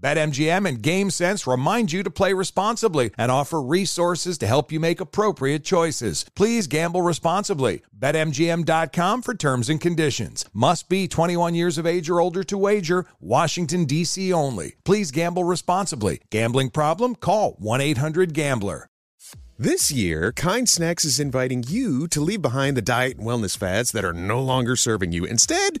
BetMGM and GameSense remind you to play responsibly and offer resources to help you make appropriate choices. Please gamble responsibly. BetMGM.com for terms and conditions. Must be 21 years of age or older to wager. Washington, D.C. only. Please gamble responsibly. Gambling problem? Call 1 800 Gambler. This year, Kind Snacks is inviting you to leave behind the diet and wellness fads that are no longer serving you. Instead,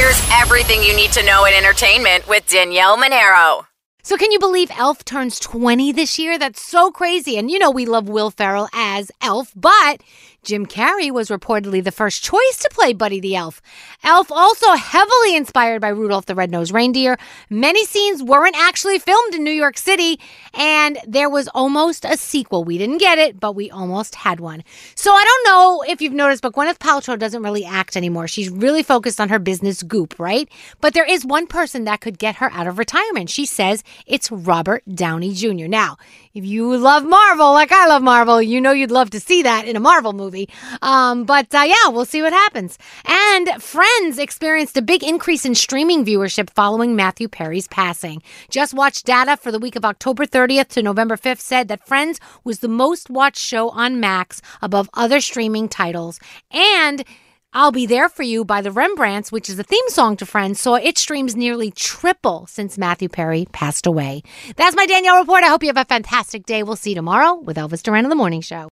Here's everything you need to know in entertainment with Danielle Monaro. So, can you believe Elf turns 20 this year? That's so crazy. And you know, we love Will Ferrell as Elf, but Jim Carrey was reportedly the first choice to play Buddy the Elf. Elf also heavily inspired by Rudolph the Red-Nosed Reindeer. Many scenes weren't actually filmed in New York City, and there was almost a sequel. We didn't get it, but we almost had one. So I don't know if you've noticed, but Gwyneth Paltrow doesn't really act anymore. She's really focused on her business goop, right? But there is one person that could get her out of retirement. She says it's Robert Downey Jr. Now, if you love Marvel like I love Marvel, you know you'd love to see that in a Marvel movie. Um, but uh, yeah, we'll see what happens. And Friends experienced a big increase in streaming viewership following Matthew Perry's passing. Just Watch data for the week of October 30th to November 5th said that Friends was the most watched show on Max above other streaming titles. And I'll Be There For You by the Rembrandts, which is a theme song to Friends, saw its streams nearly triple since Matthew Perry passed away. That's my Danielle report. I hope you have a fantastic day. We'll see you tomorrow with Elvis Duran in the Morning Show.